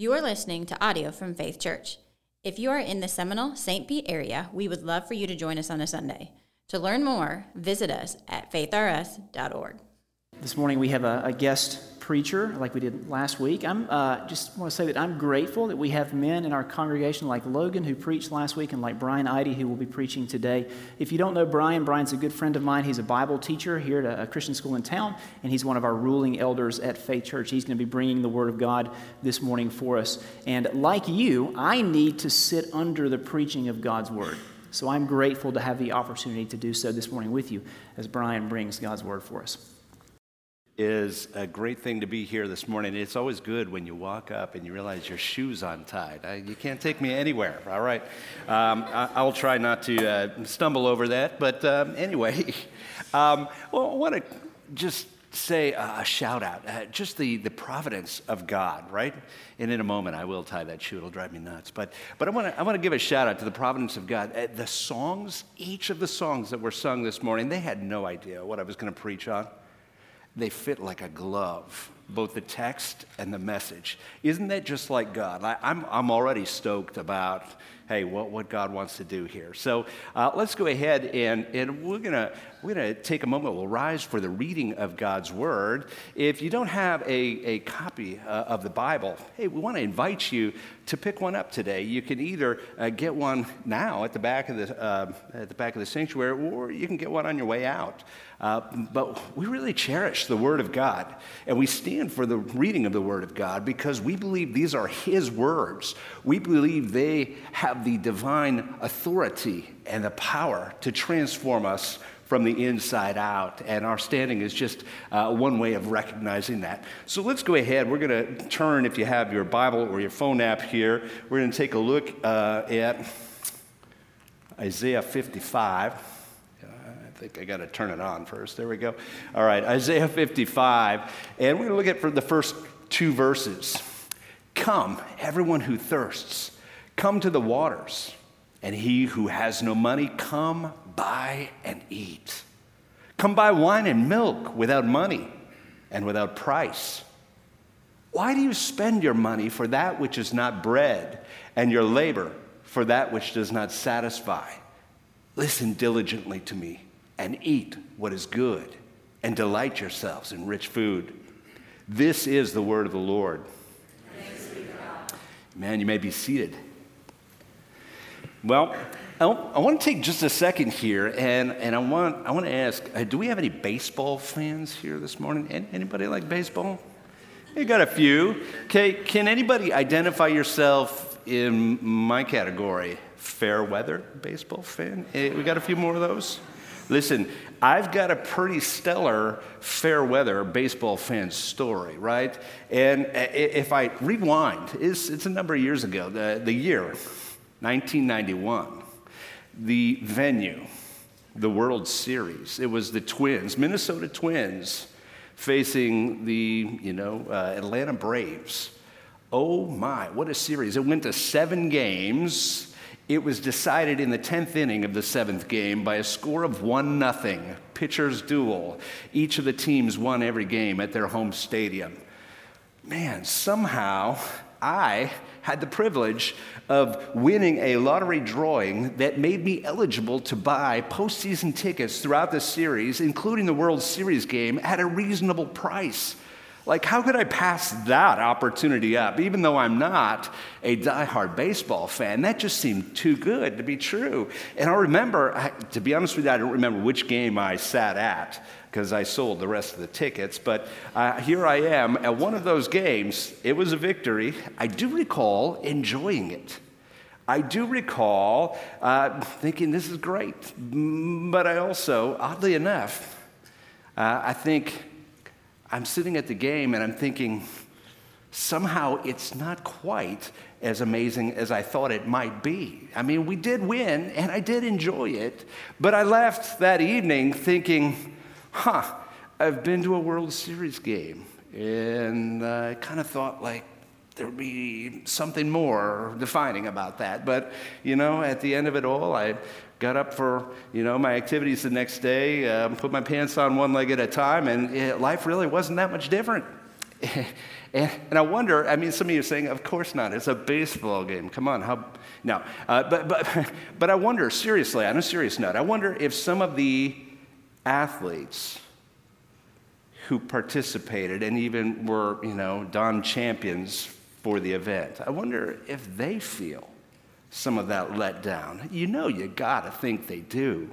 You are listening to audio from Faith Church. If you are in the Seminole St. Pete area, we would love for you to join us on a Sunday. To learn more, visit us at faithrs.org. This morning we have a, a guest preacher like we did last week. I'm uh, just want to say that I'm grateful that we have men in our congregation like Logan who preached last week and like Brian Idy who will be preaching today. If you don't know Brian, Brian's a good friend of mine. He's a Bible teacher here at a Christian school in town, and he's one of our ruling elders at Faith Church. He's going to be bringing the Word of God this morning for us. And like you, I need to sit under the preaching of God's Word. So I'm grateful to have the opportunity to do so this morning with you as Brian brings God's Word for us is a great thing to be here this morning. It's always good when you walk up and you realize your shoe's untied. I, you can't take me anywhere, all right? Um, I, will try not to uh, stumble over that, but um, anyway, um, well, I want to just say a shout out, uh, just the, the providence of God, right? And in a moment, I will tie that shoe. It'll drive me nuts. But, but I want to I wanna give a shout out to the providence of God. Uh, the songs, each of the songs that were sung this morning, they had no idea what I was going to preach on they fit like a glove, both the text and the message. Isn't that just like God? I, am I'm, I'm already stoked about, hey, what, what God wants to do here. So uh, let's go ahead and, and we're going we're to take a moment. We'll rise for the reading of God's Word. If you don't have a, a copy uh, of the Bible, hey, we want to invite you to pick one up today. You can either uh, get one now at the back of the, uh, at the back of the sanctuary, or you can get one on your way out. Uh, but we really cherish the Word of God, and we stand for the reading of the Word of God because we believe these are His words. We believe they have the divine authority and the power to transform us from the inside out. And our standing is just uh, one way of recognizing that. So let's go ahead. We're going to turn, if you have your Bible or your phone app here, we're going to take a look uh, at Isaiah 55. I think I got to turn it on first. There we go. All right, Isaiah 55. And we're going to look at for the first two verses. Come, everyone who thirsts, come to the waters. And he who has no money, come buy and eat. Come buy wine and milk without money and without price. Why do you spend your money for that which is not bread, and your labor for that which does not satisfy? Listen diligently to me and eat what is good, and delight yourselves in rich food. This is the word of the Lord. Man, you may be seated. Well, I want to take just a second here, and, and I, want, I want to ask uh, do we have any baseball fans here this morning? Anybody like baseball? You got a few. Okay, can anybody identify yourself in my category? Fair weather baseball fan? Eh, we got a few more of those? Listen, I've got a pretty stellar fair weather baseball fan story, right? And uh, if I rewind, it's, it's a number of years ago, the, the year, 1991 the venue, the World Series. It was the Twins, Minnesota Twins, facing the you know uh, Atlanta Braves. Oh my, what a series! It went to seven games. It was decided in the 10th inning of the seventh game by a score of 1 nothing. Pitchers duel. Each of the teams won every game at their home stadium. Man, somehow I had the privilege of winning a lottery drawing that made me eligible to buy postseason tickets throughout the series, including the World Series game, at a reasonable price. Like, how could I pass that opportunity up, even though I'm not a diehard baseball fan? That just seemed too good to be true. And I remember, to be honest with you, I don't remember which game I sat at because I sold the rest of the tickets. But uh, here I am at one of those games. It was a victory. I do recall enjoying it. I do recall uh, thinking this is great. But I also, oddly enough, uh, I think I'm sitting at the game and I'm thinking, somehow it's not quite as amazing as I thought it might be. I mean, we did win and I did enjoy it, but I left that evening thinking, huh, I've been to a World Series game. And I kind of thought, like, there'd be something more defining about that. But, you know, at the end of it all, I got up for, you know, my activities the next day, um, put my pants on one leg at a time, and it, life really wasn't that much different. And, and, I wonder, I mean, some of you are saying, of course not. It's a baseball game. Come on. How, no. Uh, but, but, but I wonder, seriously, on a serious note, I wonder if some of the athletes who participated and even were, you know, Don champions for the event, I wonder if they feel some of that let down. You know, you got to think they do.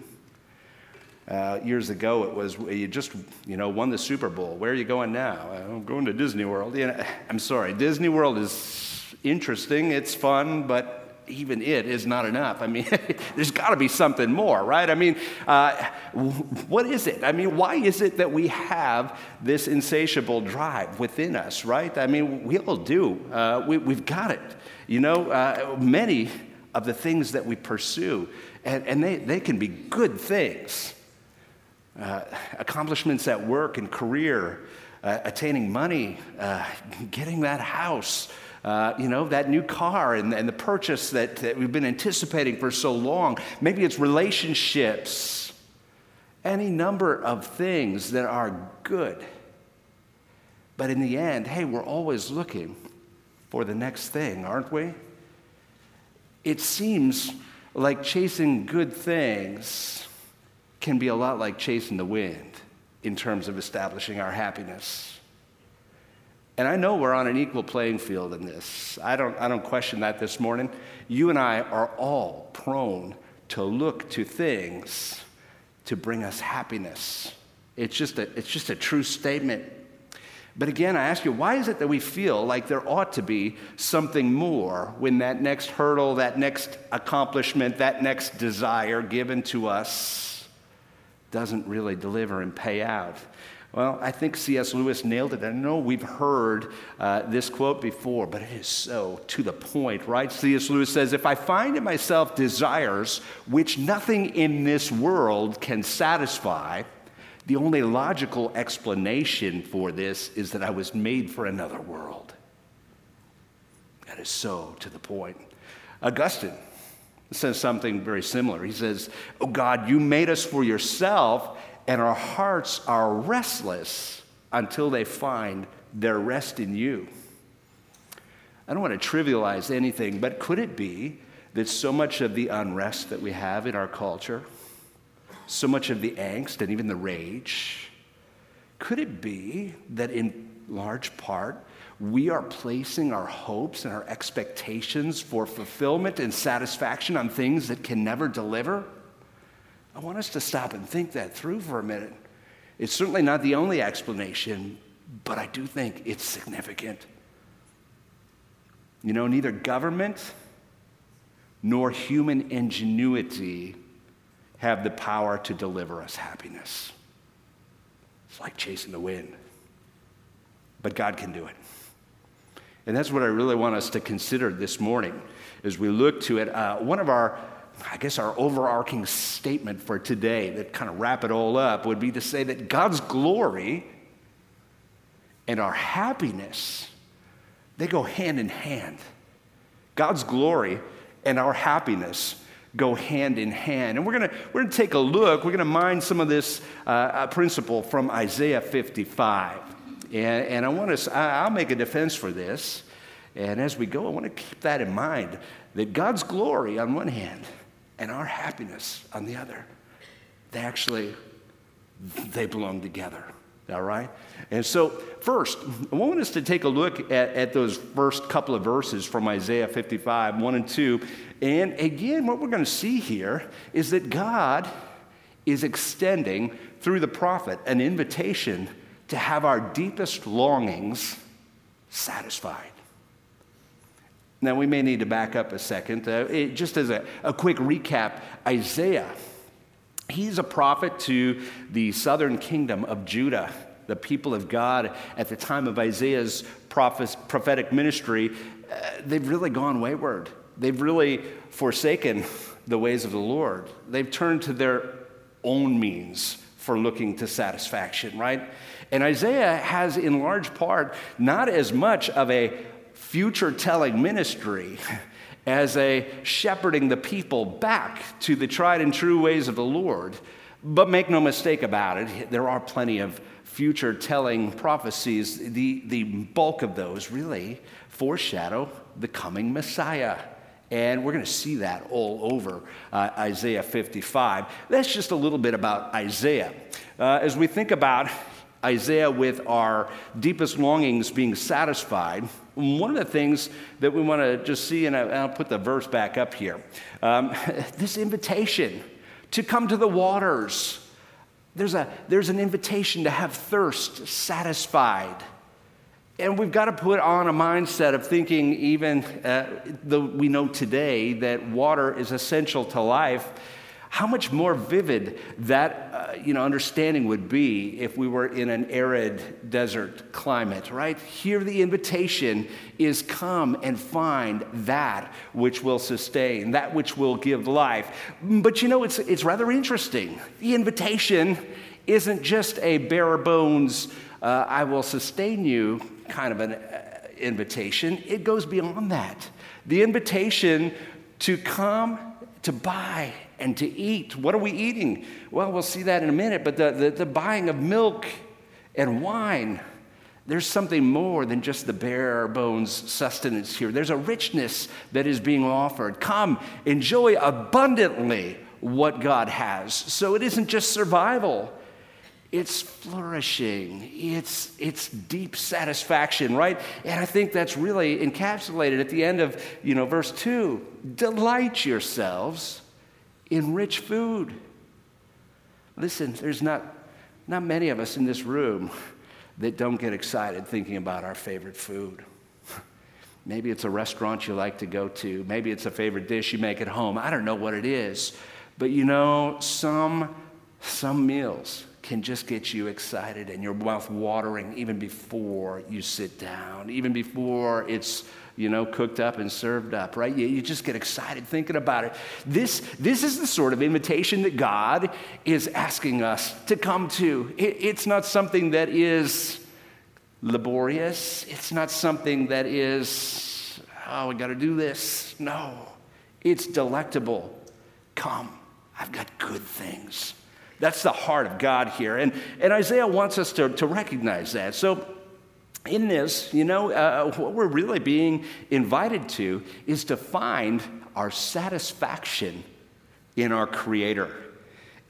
Uh, years ago, it was you just you know won the Super Bowl. Where are you going now? I'm going to Disney World. You know, I'm sorry, Disney World is interesting. It's fun, but even it is not enough. I mean, there's got to be something more, right? I mean, uh, what is it? I mean, why is it that we have this insatiable drive within us, right? I mean, we all do. Uh, we, have got it. You know, uh, many of the things that we pursue, and, and they, they can be good things uh, accomplishments at work and career, uh, attaining money, uh, getting that house, uh, you know, that new car and, and the purchase that, that we've been anticipating for so long. Maybe it's relationships, any number of things that are good. But in the end, hey, we're always looking for the next thing, aren't we? It seems like chasing good things can be a lot like chasing the wind in terms of establishing our happiness. And I know we're on an equal playing field in this. I don't, I don't question that this morning. You and I are all prone to look to things to bring us happiness. It's just a, it's just a true statement. But again, I ask you, why is it that we feel like there ought to be something more when that next hurdle, that next accomplishment, that next desire given to us doesn't really deliver and pay out. Well, I think C.S. Lewis nailed it. I know we've heard uh, this quote before, but it is so to the point, right? C.S. Lewis says, If I find in myself desires which nothing in this world can satisfy, the only logical explanation for this is that I was made for another world. That is so to the point. Augustine says something very similar. He says, Oh God, you made us for yourself, and our hearts are restless until they find their rest in you. I don't want to trivialize anything, but could it be that so much of the unrest that we have in our culture, so much of the angst and even the rage, could it be that in large part we are placing our hopes and our expectations for fulfillment and satisfaction on things that can never deliver? I want us to stop and think that through for a minute. It's certainly not the only explanation, but I do think it's significant. You know, neither government nor human ingenuity have the power to deliver us happiness. It's like chasing the wind. But God can do it. And that's what I really want us to consider this morning as we look to it. Uh, one of our, I guess, our overarching statement for today that kind of wrap it all up would be to say that God's glory and our happiness, they go hand in hand. God's glory and our happiness go hand in hand. And we're going we're gonna take a look, we're going to mine some of this uh, uh principle from Isaiah 55. And, and I want to, I'll make a defense for this. And as we go, I want to keep that in mind that God's glory on one hand and our happiness on the other, they actually, they belong together. All right? And so, first, I want us to take a look at, at those first couple of verses from Isaiah 55, 1 and 2. And again, what we're going to see here is that God is extending through the prophet an invitation to have our deepest longings satisfied. Now, we may need to back up a second. Uh, it, just as a, a quick recap, Isaiah, he's a prophet to the southern kingdom of Judah, the people of God at the time of Isaiah's prophetic ministry. Uh, they've really gone wayward. They've really forsaken the ways of the Lord. They've turned to their own means for looking to satisfaction, right? And Isaiah has, in large part, not as much of a future telling ministry as a shepherding the people back to the tried and true ways of the Lord. But make no mistake about it, there are plenty of future telling prophecies, the, the bulk of those really foreshadow the coming Messiah. And we're going to see that all over uh, Isaiah 55. That's just a little bit about Isaiah. Uh, as we think about Isaiah with our deepest longings being satisfied, one of the things that we want to just see, and I'll put the verse back up here um, this invitation to come to the waters. There's, a, there's an invitation to have thirst satisfied. And we've got to put on a mindset of thinking, even uh, though we know today that water is essential to life, how much more vivid that uh, you know, understanding would be if we were in an arid desert climate, right? Here, the invitation is come and find that which will sustain, that which will give life. But you know, it's, it's rather interesting. The invitation isn't just a bare bones, uh, I will sustain you kind of an uh, invitation, it goes beyond that. The invitation to come to buy and to eat. What are we eating? Well, we'll see that in a minute, but the, the, the buying of milk and wine. There's something more than just the bare bones sustenance here. There's a richness that is being offered. Come, enjoy abundantly what God has. So it isn't just survival, it's flourishing, it's, it's deep satisfaction, right? And I think that's really encapsulated at the end of you know, verse 2 delight yourselves in rich food. Listen, there's not, not many of us in this room that don't get excited thinking about our favorite food. Maybe it's a restaurant you like to go to. Maybe it's a favorite dish you make at home. I don't know what it is. But you know, some, some meals can just get you excited and your mouth watering even before you sit down, even before it's you know, cooked up and served up, right? You, you, just get excited thinking about it. This, this is the sort of invitation that God is asking us to come to. It, it's not something that is laborious, it's not something that is, oh, we got to do this. No, it's delectable. Come, I've got good things. That's the heart of God here. And, and Isaiah wants us to, to recognize that. So, in this, you know, uh, what we're really being invited to is to find our satisfaction in our Creator.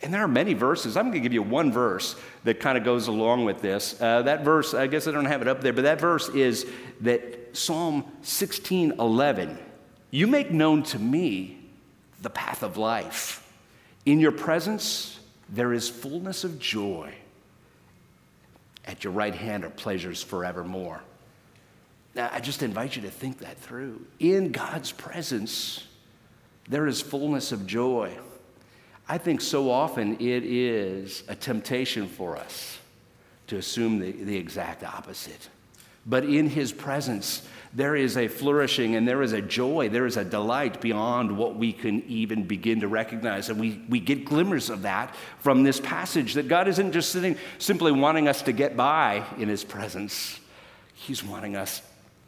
And there are many verses. I'm going to give you one verse that kind of goes along with this. Uh, that verse, I guess I don't have it up there, but that verse is that Psalm 16 11. You make known to me the path of life. In your presence, there is fullness of joy at your right hand are pleasures forevermore. Now, I just invite you to think that through. In God's presence, there is fullness of joy. I think so often it is a temptation for us to assume the, the exact opposite. But in His presence, there is a flourishing and there is a joy, there is a delight beyond what we can even begin to recognize. And we, we get glimmers of that from this passage that God isn't just sitting simply wanting us to get by in His presence, He's wanting us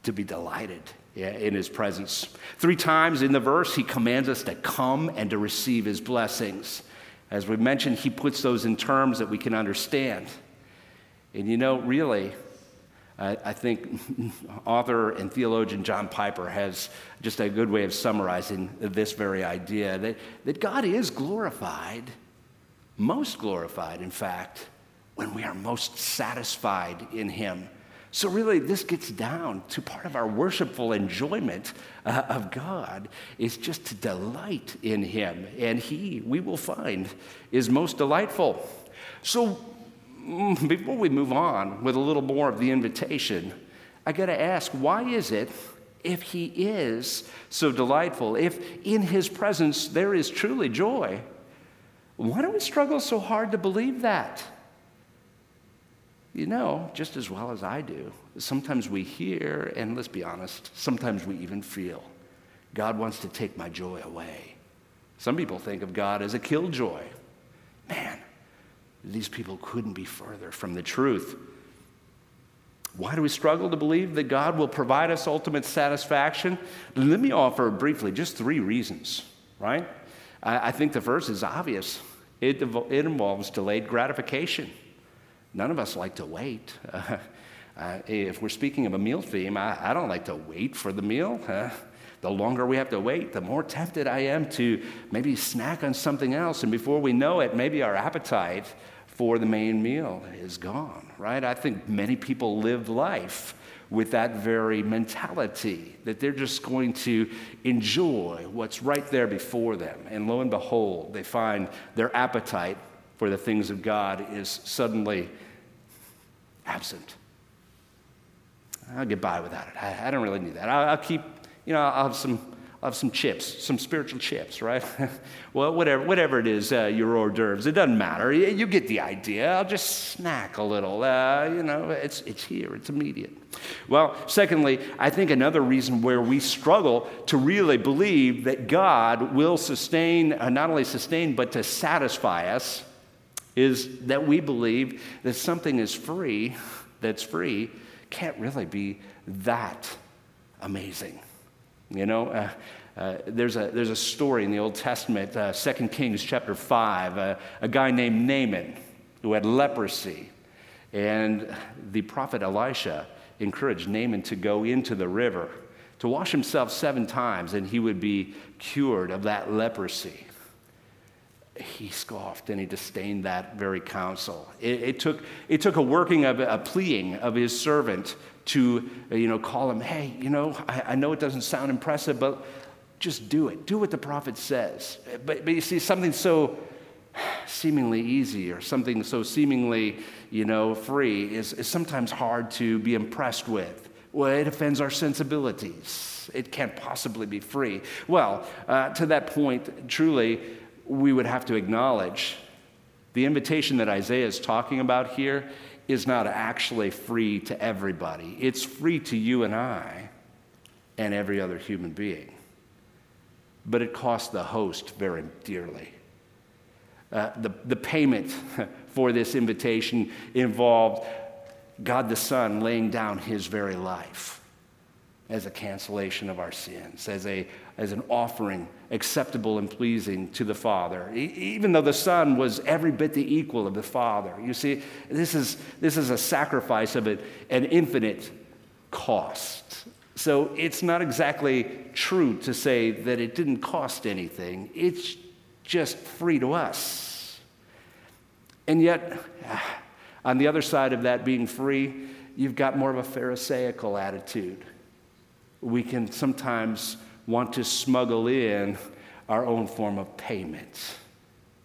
to be delighted in His presence. Three times in the verse, He commands us to come and to receive His blessings. As we mentioned, He puts those in terms that we can understand. And you know, really, I, I think author and theologian John Piper has just a good way of summarizing this very idea that, that God is glorified, most glorified, in fact, when we are most satisfied in Him. So, really, this gets down to part of our worshipful enjoyment uh, of God is just to delight in Him. And He, we will find, is most delightful. So, Mm, before we move on with a little more of the invitation, I got to ask why is it, if He is so delightful, if in His presence there is truly joy, why do we struggle so hard to believe that? You know, just as well as I do, sometimes we hear, and let's be honest, sometimes we even feel, God wants to take my joy away. Some people think of God as a killjoy. Man, these people couldn't be further from the truth. Why do we struggle to believe that God will provide us ultimate satisfaction? Let me offer briefly just three reasons, right? I, I think the first is obvious it, it involves delayed gratification. None of us like to wait. Uh, if we're speaking of a meal theme, I, I don't like to wait for the meal. The longer we have to wait, the more tempted I am to maybe snack on something else. And before we know it, maybe our appetite for the main meal is gone, right? I think many people live life with that very mentality that they're just going to enjoy what's right there before them. And lo and behold, they find their appetite for the things of God is suddenly absent. I'll get by without it. I, I don't really need that. I'll, I'll keep, you know, I'll have some of some chips, some spiritual chips, right? well, whatever, whatever it is, uh, your hors d'oeuvres, it doesn't matter. You, you, get the idea. I'll just snack a little. Uh, you know, it's, it's here, it's immediate. Well, secondly, I think another reason where we struggle to really believe that God will sustain, uh, not only sustain, but to satisfy us is that we believe that something is free, that's free, can't really be that amazing. You know, uh, uh, there's, a, there's a story in the Old Testament, uh, 2 Kings chapter 5, uh, a guy named Naaman who had leprosy. And the prophet Elisha encouraged Naaman to go into the river to wash himself seven times and he would be cured of that leprosy. He scoffed and he disdained that very counsel. It, it took, it took a working of a pleading of his servant to you know, call him, hey, you know, I, I know it doesn't sound impressive, but just do it. Do what the prophet says. But, but you see, something so seemingly easy or something so seemingly, you know, free is, is sometimes hard to be impressed with. Well, it offends our sensibilities. It can't possibly be free. Well, uh, to that point, truly, we would have to acknowledge the invitation that Isaiah is talking about here is not actually free to everybody. It's free to you and I and every other human being. But it costs the host very dearly. Uh, the, the payment for this invitation involved God the Son laying down his very life as a cancellation of our sins, as, a, as an offering acceptable and pleasing to the Father, e- even though the Son was every bit the equal of the Father. You see, this is, this is a sacrifice of an infinite cost. So it's not exactly true to say that it didn't cost anything, it's just free to us. And yet, on the other side of that being free, you've got more of a Pharisaical attitude we can sometimes want to smuggle in our own form of payment.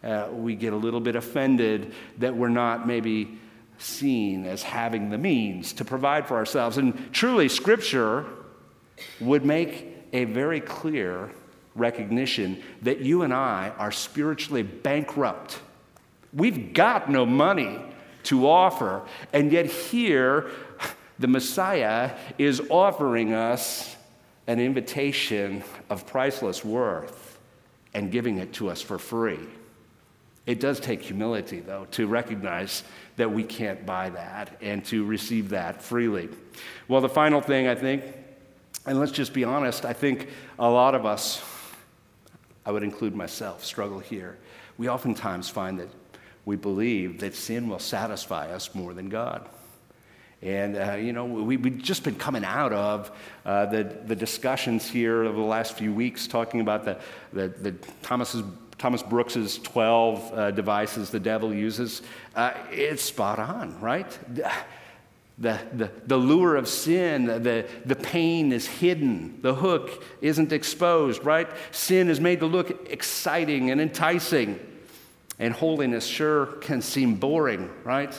Uh, we get a little bit offended that we're not maybe seen as having the means to provide for ourselves. And truly, Scripture would make a very clear recognition that you and I are spiritually bankrupt. We've got no money to offer, and yet here the Messiah is offering us an invitation of priceless worth and giving it to us for free. It does take humility, though, to recognize that we can't buy that and to receive that freely. Well, the final thing, I think, and let's just be honest, I think a lot of us, I would include myself, struggle here. We oftentimes find that we believe that sin will satisfy us more than God. And, uh, you know, we, have just been coming out of uh, the, the discussions here over the last few weeks talking about the, the, the Thomas's, Thomas Brooks's 12 uh, devices the devil uses. Uh, it's spot on, right? The, the, the lure of sin, the, the pain is hidden. The hook isn't exposed, right? Sin is made to look exciting and enticing. And holiness sure can seem boring, right?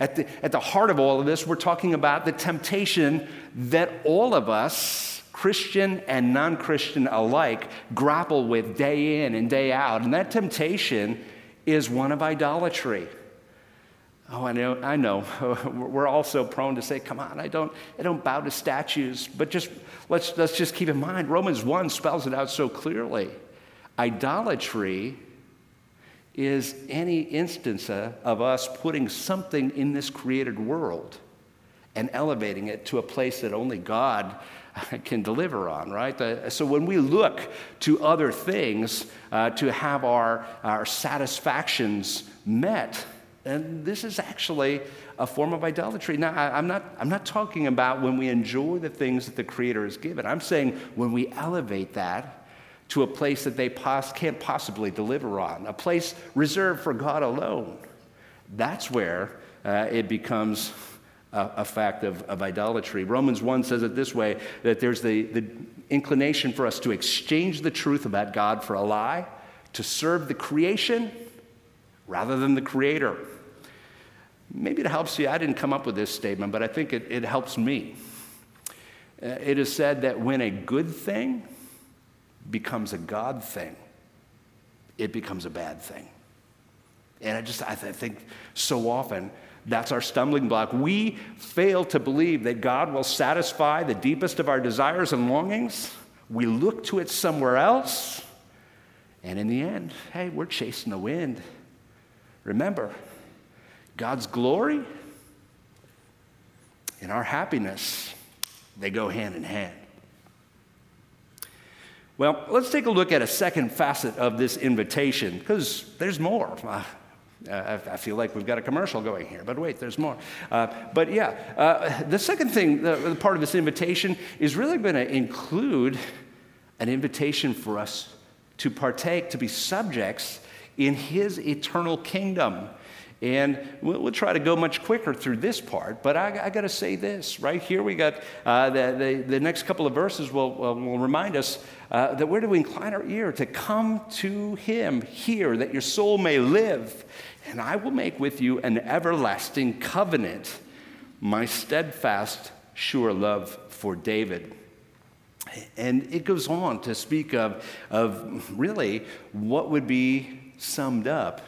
At the, at the heart of all of this, we're talking about the temptation that all of us, Christian and non Christian alike, grapple with day in and day out. And that temptation is one of idolatry. Oh, I know, I know. We're also prone to say, come on, I don't, I don't bow to statues. But just let's, let's just keep in mind, Romans 1 spells it out so clearly. Idolatry is any instance of us putting something in this created world and elevating it to a place that only God can deliver on, right? so when we look to other things uh, to have our, our satisfactions met, And this is actually a form of idolatry. Now, I, am not, I'm not talking about when we enjoy the things that the Creator has given. I'm saying when we elevate that to a place that they pos- can't possibly deliver on, a place reserved for God alone. That's where uh, it becomes a, a fact of, of, idolatry. Romans 1 says it this way that there's the, the inclination for us to exchange the truth about God for a lie, to serve the creation rather than the creator. Maybe it helps you. I didn't come up with this statement, but I think it, it helps me. Uh, it is said that when a good thing becomes a God thing, it becomes a bad thing. And I just, I, th- think so often that's our stumbling block. We fail to believe that God will satisfy the deepest of our desires and longings. We look to it somewhere else. And in the end, hey, we're chasing the wind. Remember, God's glory and our happiness, they go hand in hand. Well, let's take a look at a second facet of this invitation because there's more. Uh, I feel like we've got a commercial going here, but wait, there's more. Uh, but yeah, uh, the second thing, the, the part of this invitation is really going to include an invitation for us to partake, to be subjects in His eternal kingdom. And we'll, we'll, try to go much quicker through this part, but I, I got to say this right here. We got uh, the, the, the, next couple of verses will, will, remind us uh, that where do we incline our ear to come to Him here, that your soul may live. And I will make with you an everlasting covenant, my steadfast, sure love for David. And it goes on to speak of, of really what would be summed up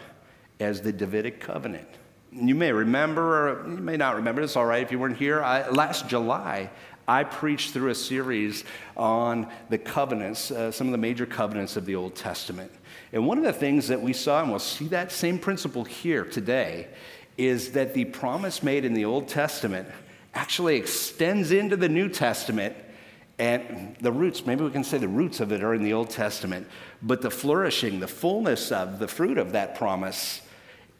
as the Davidic covenant. You may remember, or you may not remember, it's all right if you weren't here. I, last July, I preached through a series on the covenants, uh, some of the major covenants of the Old Testament. And one of the things that we saw, and we'll see that same principle here today, is that the promise made in the Old Testament actually extends into the New Testament. And the roots, maybe we can say the roots of it are in the Old Testament, but the flourishing, the fullness of the fruit of that promise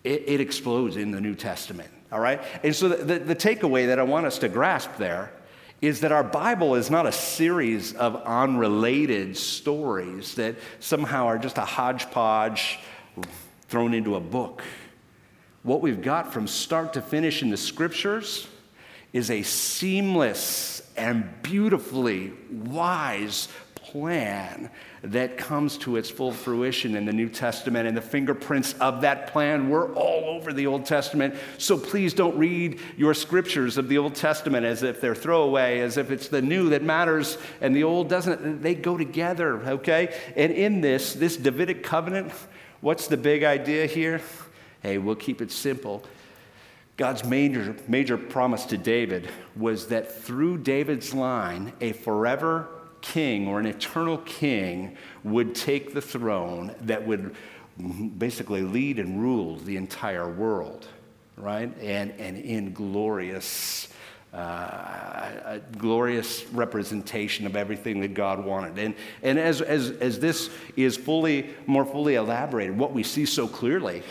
it, it explodes in the New Testament. All right? And so the, the, the takeaway that I want us to grasp there is that our Bible is not a series of unrelated stories that somehow are just a hodgepodge thrown into a book. What we've got from start to finish in the scriptures is a seamless and beautifully wise plan that comes to its full fruition in the New Testament, and the fingerprints of that plan were all over the Old Testament. So please don't read your scriptures of the Old Testament as if they're throwaway, as if it's the new that matters and the old doesn't. They go together, okay? And in this, this Davidic covenant, what's the big idea here? Hey, we'll keep it simple. God's major, major promise to David was that through David's line, a forever king or an eternal king would take the throne that would basically lead and rule the entire world, right? And, and in glorious, uh, glorious representation of everything that God wanted. And, and as, as, as this is fully, more fully elaborated, what we see so clearly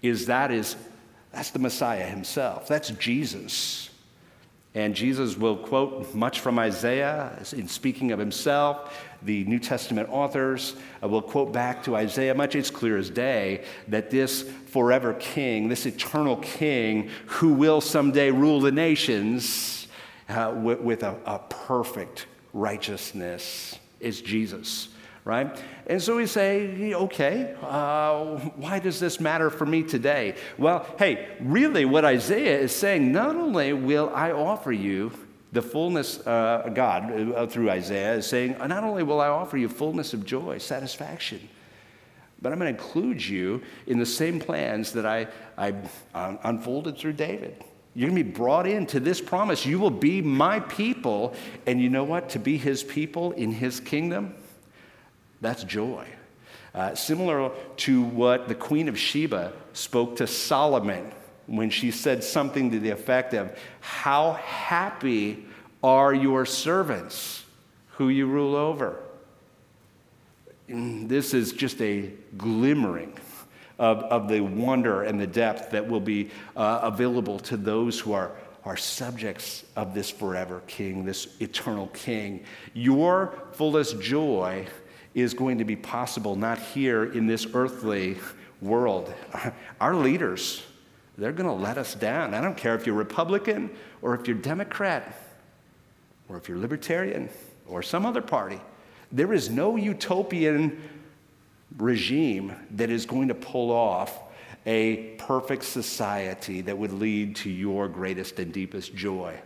is that is, that's the Messiah himself. That's Jesus. And Jesus will quote much from Isaiah in speaking of himself. The New Testament authors will quote back to Isaiah much. It's clear as day that this forever king, this eternal king who will someday rule the nations uh, with, with a, a perfect righteousness, is Jesus right? And so we say, okay, uh, why does this matter for me today? Well, hey, really, what Isaiah is saying, not only will I offer you the fullness, uh, God uh, through Isaiah is saying, not only will I offer you fullness of joy, satisfaction, but I'm going to include you in the same plans that I, I uh, unfolded through David. You're going to be brought into this promise. You will be my people. And you know what? To be his people in his kingdom, that's joy. Uh, similar to what the Queen of Sheba spoke to Solomon when she said something to the effect of, How happy are your servants who you rule over? This is just a glimmering of, of the wonder and the depth that will be uh, available to those who are, are subjects of this forever King, this eternal King. Your fullest joy is going to be possible not here in this earthly world. Our leaders, they're going to let us down. I don't care if you're Republican or if you're Democrat or if you're Libertarian or some other party. There is no utopian regime that is going to pull off a perfect society that would lead to your greatest and deepest joy.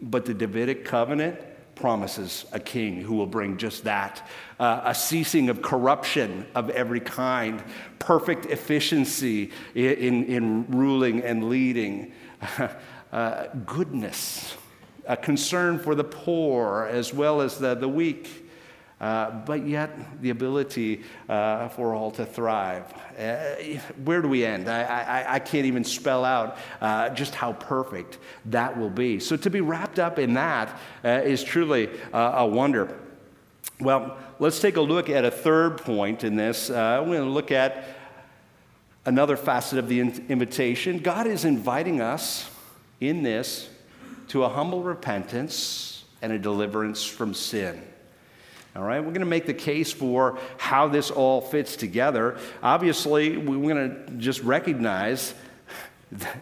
But the Davidic covenant promises a king who will bring just that. Uh, a ceasing of corruption of every kind, perfect efficiency in, in, in ruling and leading, uh, goodness, a concern for the poor as well as the, the weak uh, but yet the ability uh, for all to thrive. Uh, where do we end? I, I, I can't even spell out uh, just how perfect that will be. So to be wrapped up in that uh, is truly a wonder. Well, let's take a look at a third point in this. I'm going to look at another facet of the invitation. God is inviting us in this to a humble repentance and a deliverance from sin. All right, we're going to make the case for how this all fits together. Obviously, we're going to just recognize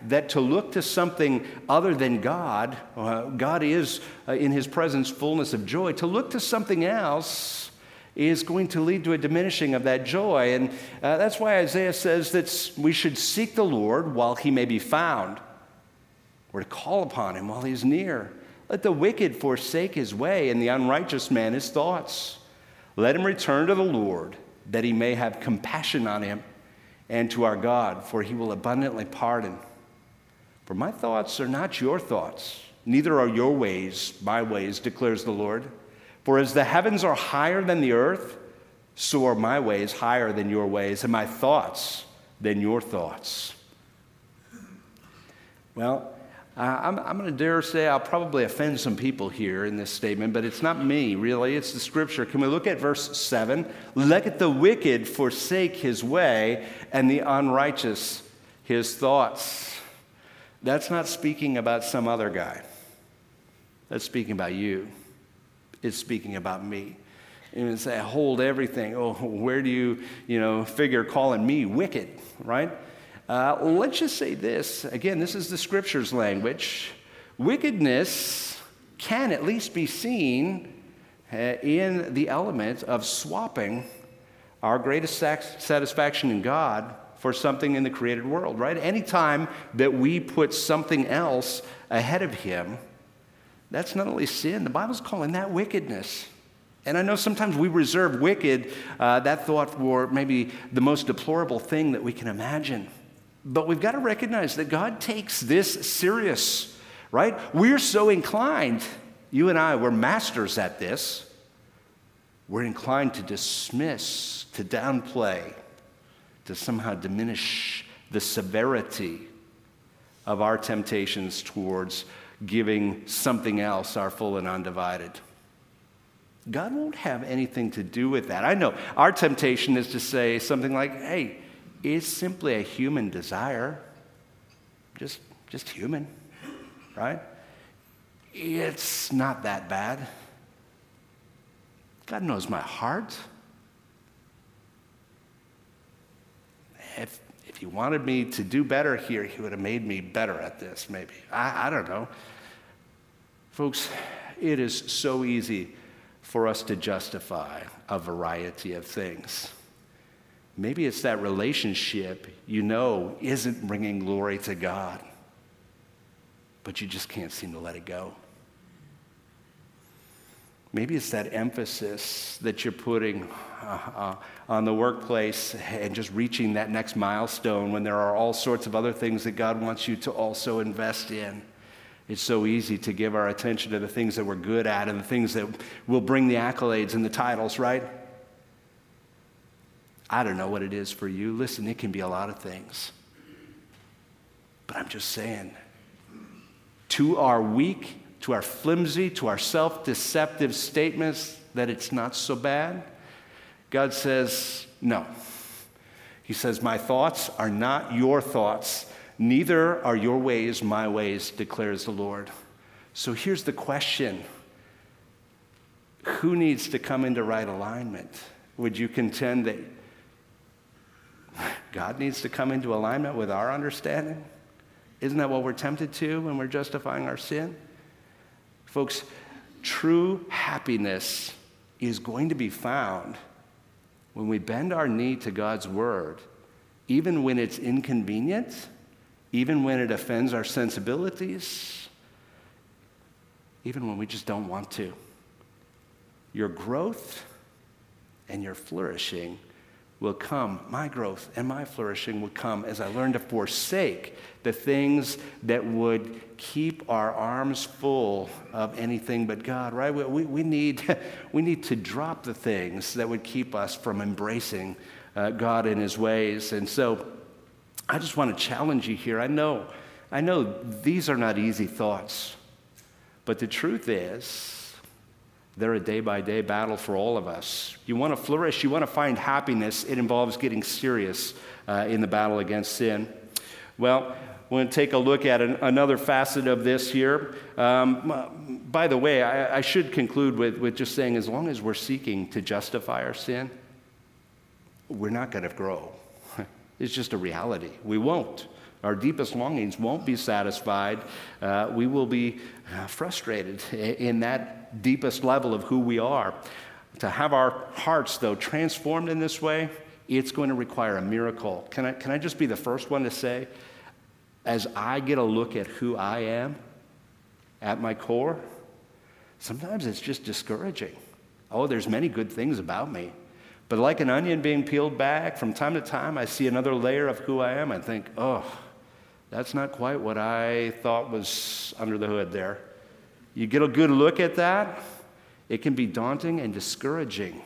that to look to something other than God, uh, God is uh, in his presence fullness of joy, to look to something else is going to lead to a diminishing of that joy. And uh, that's why Isaiah says that we should seek the Lord while he may be found, or to call upon him while he's near. Let the wicked forsake his way, and the unrighteous man his thoughts. Let him return to the Lord, that he may have compassion on him, and to our God, for he will abundantly pardon. For my thoughts are not your thoughts, neither are your ways my ways, declares the Lord. For as the heavens are higher than the earth, so are my ways higher than your ways, and my thoughts than your thoughts. Well, uh, I'm, I'm going to dare say I'll probably offend some people here in this statement, but it's not me, really. It's the scripture. Can we look at verse 7? Let the wicked forsake his way, and the unrighteous his thoughts. That's not speaking about some other guy. That's speaking about you. It's speaking about me. And say, hold everything. Oh, where do you, you know, figure calling me wicked, right? Uh, let's just say this again, this is the scripture's language. Wickedness can at least be seen uh, in the element of swapping our greatest satisfaction in God for something in the created world, right? Anytime that we put something else ahead of Him, that's not only sin, the Bible's calling that wickedness. And I know sometimes we reserve wicked, uh, that thought, for maybe the most deplorable thing that we can imagine. But we've got to recognize that God takes this serious, right? We're so inclined, you and I, we're masters at this. We're inclined to dismiss, to downplay, to somehow diminish the severity of our temptations towards giving something else our full and undivided. God won't have anything to do with that. I know our temptation is to say something like, hey, is simply a human desire, just, just human, right? It's not that bad. God knows my heart. If, if He wanted me to do better here, He would have made me better at this, maybe. I, I don't know. Folks, it is so easy for us to justify a variety of things. Maybe it's that relationship you know isn't bringing glory to God, but you just can't seem to let it go. Maybe it's that emphasis that you're putting uh, uh, on the workplace and just reaching that next milestone when there are all sorts of other things that God wants you to also invest in. It's so easy to give our attention to the things that we're good at and the things that will bring the accolades and the titles, right? I don't know what it is for you. Listen, it can be a lot of things. But I'm just saying, to our weak, to our flimsy, to our self deceptive statements that it's not so bad, God says, no. He says, My thoughts are not your thoughts, neither are your ways my ways, declares the Lord. So here's the question Who needs to come into right alignment? Would you contend that God needs to come into alignment with our understanding? Isn't that what we're tempted to when we're justifying our sin? Folks, true happiness is going to be found when we bend our knee to God's word, even when it's inconvenient, even when it offends our sensibilities, even when we just don't want to. Your growth and your flourishing will come, my growth and my flourishing will come as I learn to forsake the things that would keep our arms full of anything but God, right? We, we, need, we need to drop the things that would keep us from embracing uh, God in His ways. And so I just want to challenge you here. I know, I know these are not easy thoughts, but the truth is, they're a day by day battle for all of us. You want to flourish, you want to find happiness, it involves getting serious uh, in the battle against sin. Well, we're going to take a look at an, another facet of this here. Um, by the way, I, I should conclude with, with just saying as long as we're seeking to justify our sin, we're not going to grow. It's just a reality. We won't. Our deepest longings won't be satisfied. Uh, we will be uh, frustrated in that deepest level of who we are. To have our hearts, though, transformed in this way, it's going to require a miracle. Can I, can I just be the first one to say, as I get a look at who I am at my core, sometimes it's just discouraging. Oh, there's many good things about me. But like an onion being peeled back, from time to time I see another layer of who I am and think, oh, that's not quite what I thought was under the hood there. You get a good look at that, it can be daunting and discouraging.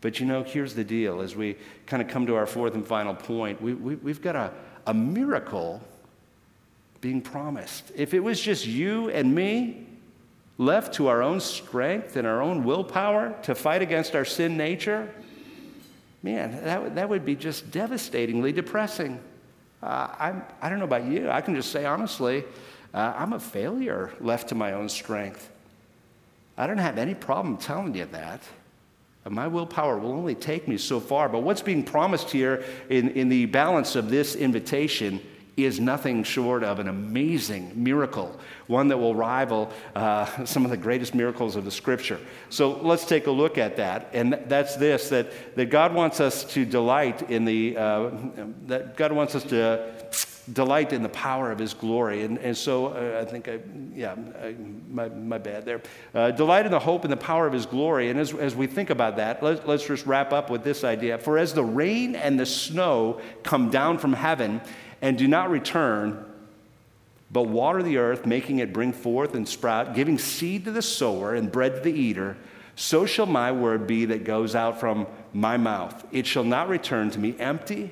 But you know, here's the deal as we kind of come to our fourth and final point, we, we, we've got a, a miracle being promised. If it was just you and me, left to our own strength and our own willpower to fight against our sin nature, man, that, that would be just devastatingly depressing. Uh, I'm, I don't know about you. I can just say honestly, uh, I'm a failure left to my own strength. I don't have any problem telling you that. My willpower will only take me so far. But what's being promised here in, in the balance of this invitation is nothing short of an amazing miracle, one that will rival uh, some of the greatest miracles of the scripture. So let's take a look at that. And that's this that, that God wants us to delight in the, uh, that God wants us to delight in the power of his glory. And, and so uh, I think, I, yeah, I, my, my bad there. Uh, delight in the hope and the power of his glory. And as, as we think about that, let's, let's just wrap up with this idea. For as the rain and the snow come down from heaven, and do not return, but water the earth, making it bring forth and sprout, giving seed to the sower and bread to the eater, so shall my word be that goes out from my mouth. It shall not return to me empty,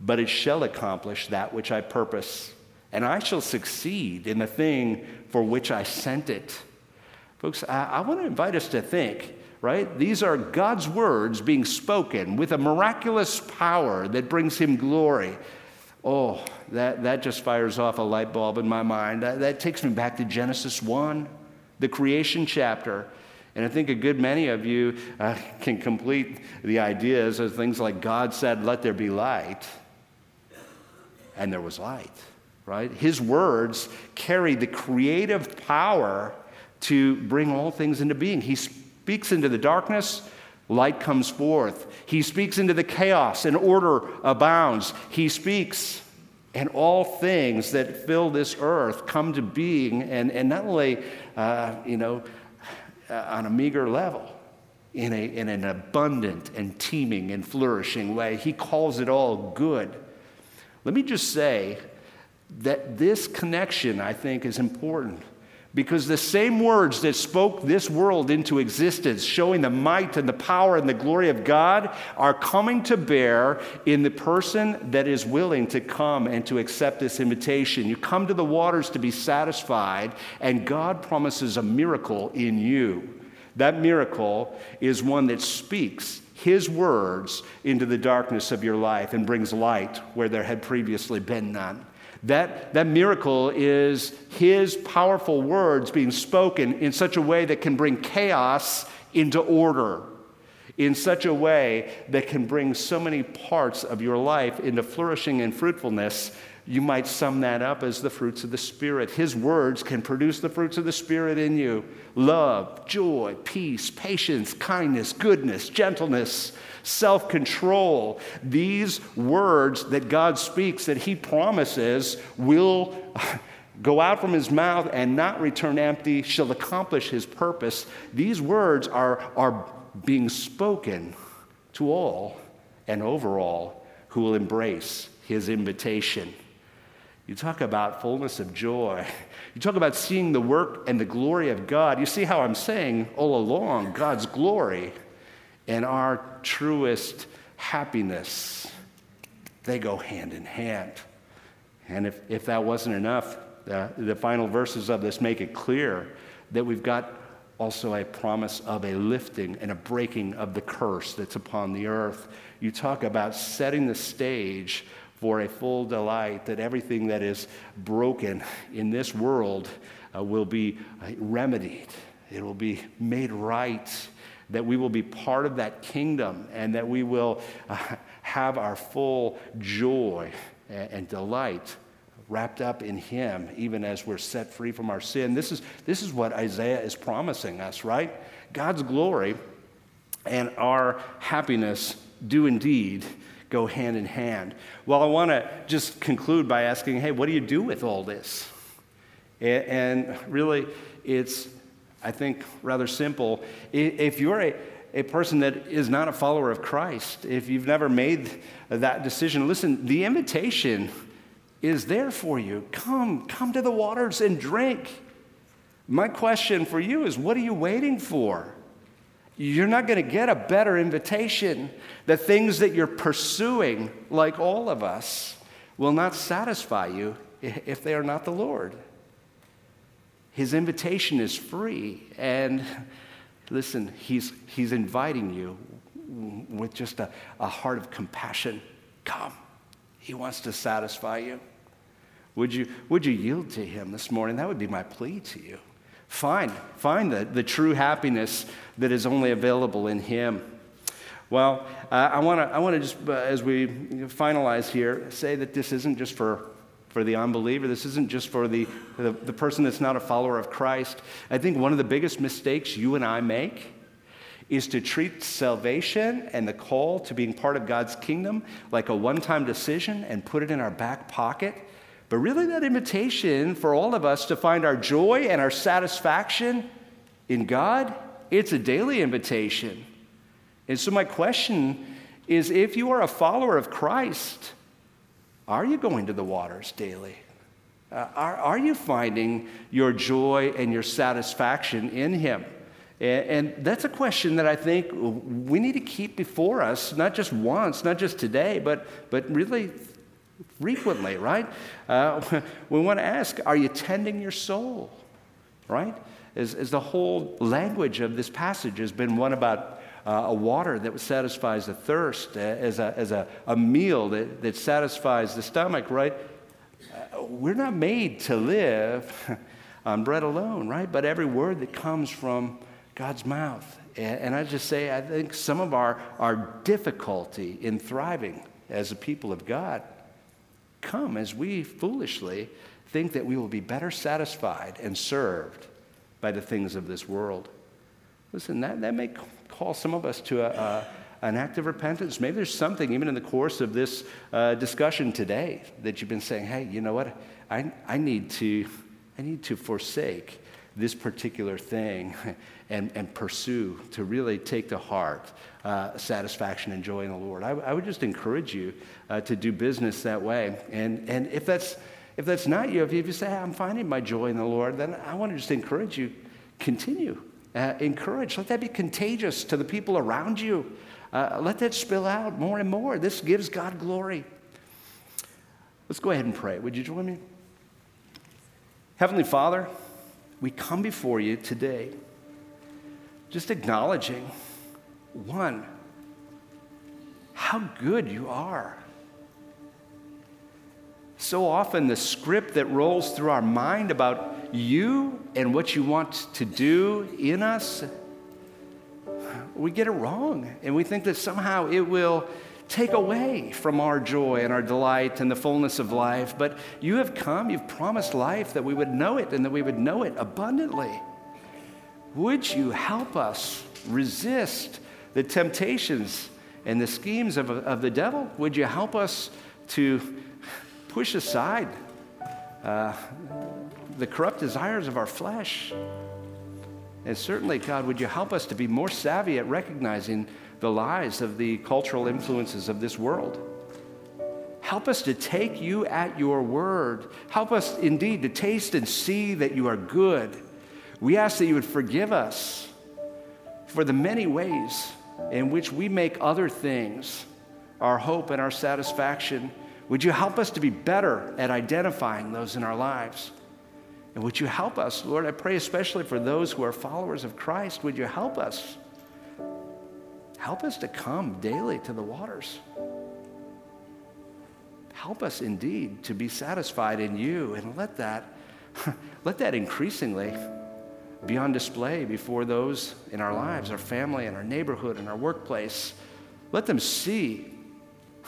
but it shall accomplish that which I purpose, and I shall succeed in the thing for which I sent it. Folks, I, I want to invite us to think right? These are God's words being spoken with a miraculous power that brings him glory. Oh, that, that just fires off a light bulb in my mind. That, that takes me back to Genesis 1, the creation chapter. And I think a good many of you uh, can complete the ideas of things like God said, Let there be light. And there was light, right? His words carry the creative power to bring all things into being. He speaks into the darkness, light comes forth. He speaks into the chaos and order abounds. He speaks, and all things that fill this earth come to being, and, and not only, uh, you know, uh, on a meager level, in, a, in an abundant and teeming and flourishing way. He calls it all good. Let me just say that this connection, I think, is important because the same words that spoke this world into existence, showing the might and the power and the glory of God, are coming to bear in the person that is willing to come and to accept this invitation. You come to the waters to be satisfied, and God promises a miracle in you That miracle is one that speaks his words into the darkness of your life and brings light where there had previously been none. That, that miracle is his powerful words being spoken in such a way that can bring chaos into order, in such a way that can bring so many parts of your life into flourishing and fruitfulness you might sum that up as the fruits of the Spirit. His words can produce the fruits of the Spirit in you love, joy, peace, patience, kindness, goodness, gentleness, self control. These words that God speaks, that He promises, will go out from His mouth and not return empty, shall accomplish His purpose. These words are, are being spoken to all and over all who will embrace His invitation. You talk about fullness of joy. You talk about seeing the work and the glory of God. You see how I'm saying all along God's glory and our truest happiness, they go hand in hand. And if, if that wasn't enough, the, the final verses of this make it clear that we've got also a promise of a lifting and a breaking of the curse that's upon the earth. You talk about setting the stage for a full delight that everything that is broken in this world uh, will be uh, remedied, it will be made right, that we will be part of that kingdom, and that we will uh, have our full joy and, and delight wrapped up in him even as we're set free from our sin this is, this is what isaiah is promising us right god's glory and our happiness do indeed go hand in hand. Well, I want to just conclude by asking hey, what do you do with all this? And really, it's, I think, rather simple. If you're a, a person that is not a follower of Christ, if you've never made that decision, listen, the invitation is there for you. Come, come to the waters and drink. My question for you is what are you waiting for? You're not going to get a better invitation. The things that you're pursuing, like all of us, will not satisfy you if they are not the Lord. His invitation is free. And listen, he's, he's inviting you with just a, a heart of compassion. Come. He wants to satisfy you. Would you, would you yield to him this morning? That would be my plea to you. Find, find the, the true happiness that is only available in Him. Well, uh, I want to I wanna just, uh, as we finalize here, say that this isn't just for, for the unbeliever. This isn't just for the, the, the person that's not a follower of Christ. I think one of the biggest mistakes you and I make is to treat salvation and the call to being part of God's kingdom like a one time decision and put it in our back pocket but really, that invitation for all of us to find our joy and our satisfaction in God, it's a daily invitation. And so, my question is if you are a follower of Christ, are you going to the waters daily? Uh, are, are you finding your joy and your satisfaction in Him? And, and that's a question that I think we need to keep before us, not just once, not just today, but, but really frequently, right? Uh, we want to ask, are you tending your soul, right? As, as the whole language of this passage has been one about uh, a water that satisfies the thirst, uh, as, a, as a, a meal that, that satisfies the stomach, right? Uh, we're not made to live on bread alone, right? But every word that comes from God's mouth. And, and I just say, I think some of our, our difficulty in thriving as a people of God come as we foolishly think that we will be better satisfied and served by the things of this world. Listen, that, that may call some of us to a, a, an act of repentance. Maybe there's something, even in the course of this uh, discussion today, that you've been saying, hey, you know what? I, I, need, to, I need to forsake this particular thing and, and pursue, to really take to heart uh, satisfaction and joy in the Lord. I, I would just encourage you uh, to do business that way. And, and if, that's, if that's not you, if you say, hey, I'm finding my joy in the Lord, then I want to just encourage you, continue. Uh, encourage. Let that be contagious to the people around you. Uh, let that spill out more and more. This gives God glory. Let's go ahead and pray. Would you join me? Heavenly Father, we come before you today just acknowledging one, how good you are. So often, the script that rolls through our mind about you and what you want to do in us, we get it wrong. And we think that somehow it will take away from our joy and our delight and the fullness of life. But you have come, you've promised life that we would know it and that we would know it abundantly. Would you help us resist the temptations and the schemes of, of the devil? Would you help us to push aside uh, the corrupt desires of our flesh? And certainly, God, would you help us to be more savvy at recognizing the lies of the cultural influences of this world? Help us to take you at your word. Help us indeed to taste and see that you are good. We ask that you would forgive us for the many ways in which we make other things our hope and our satisfaction. Would you help us to be better at identifying those in our lives? And would you help us, Lord? I pray especially for those who are followers of Christ. Would you help us? Help us to come daily to the waters. Help us indeed to be satisfied in you and let that, let that increasingly be on display before those in our lives, our family, and our neighborhood, and our workplace. Let them see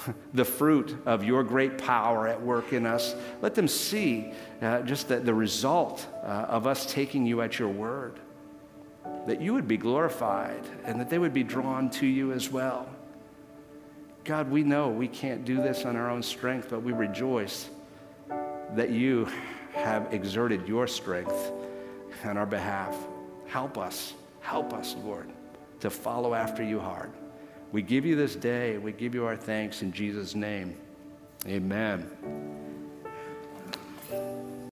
the fruit of your great power at work in us. Let them see uh, just the, the result uh, of us taking you at your word. That you would be glorified and that they would be drawn to you as well. God, we know we can't do this on our own strength, but we rejoice that you have exerted your strength on our behalf. Help us, help us, Lord, to follow after you hard. We give you this day, we give you our thanks in Jesus' name. Amen.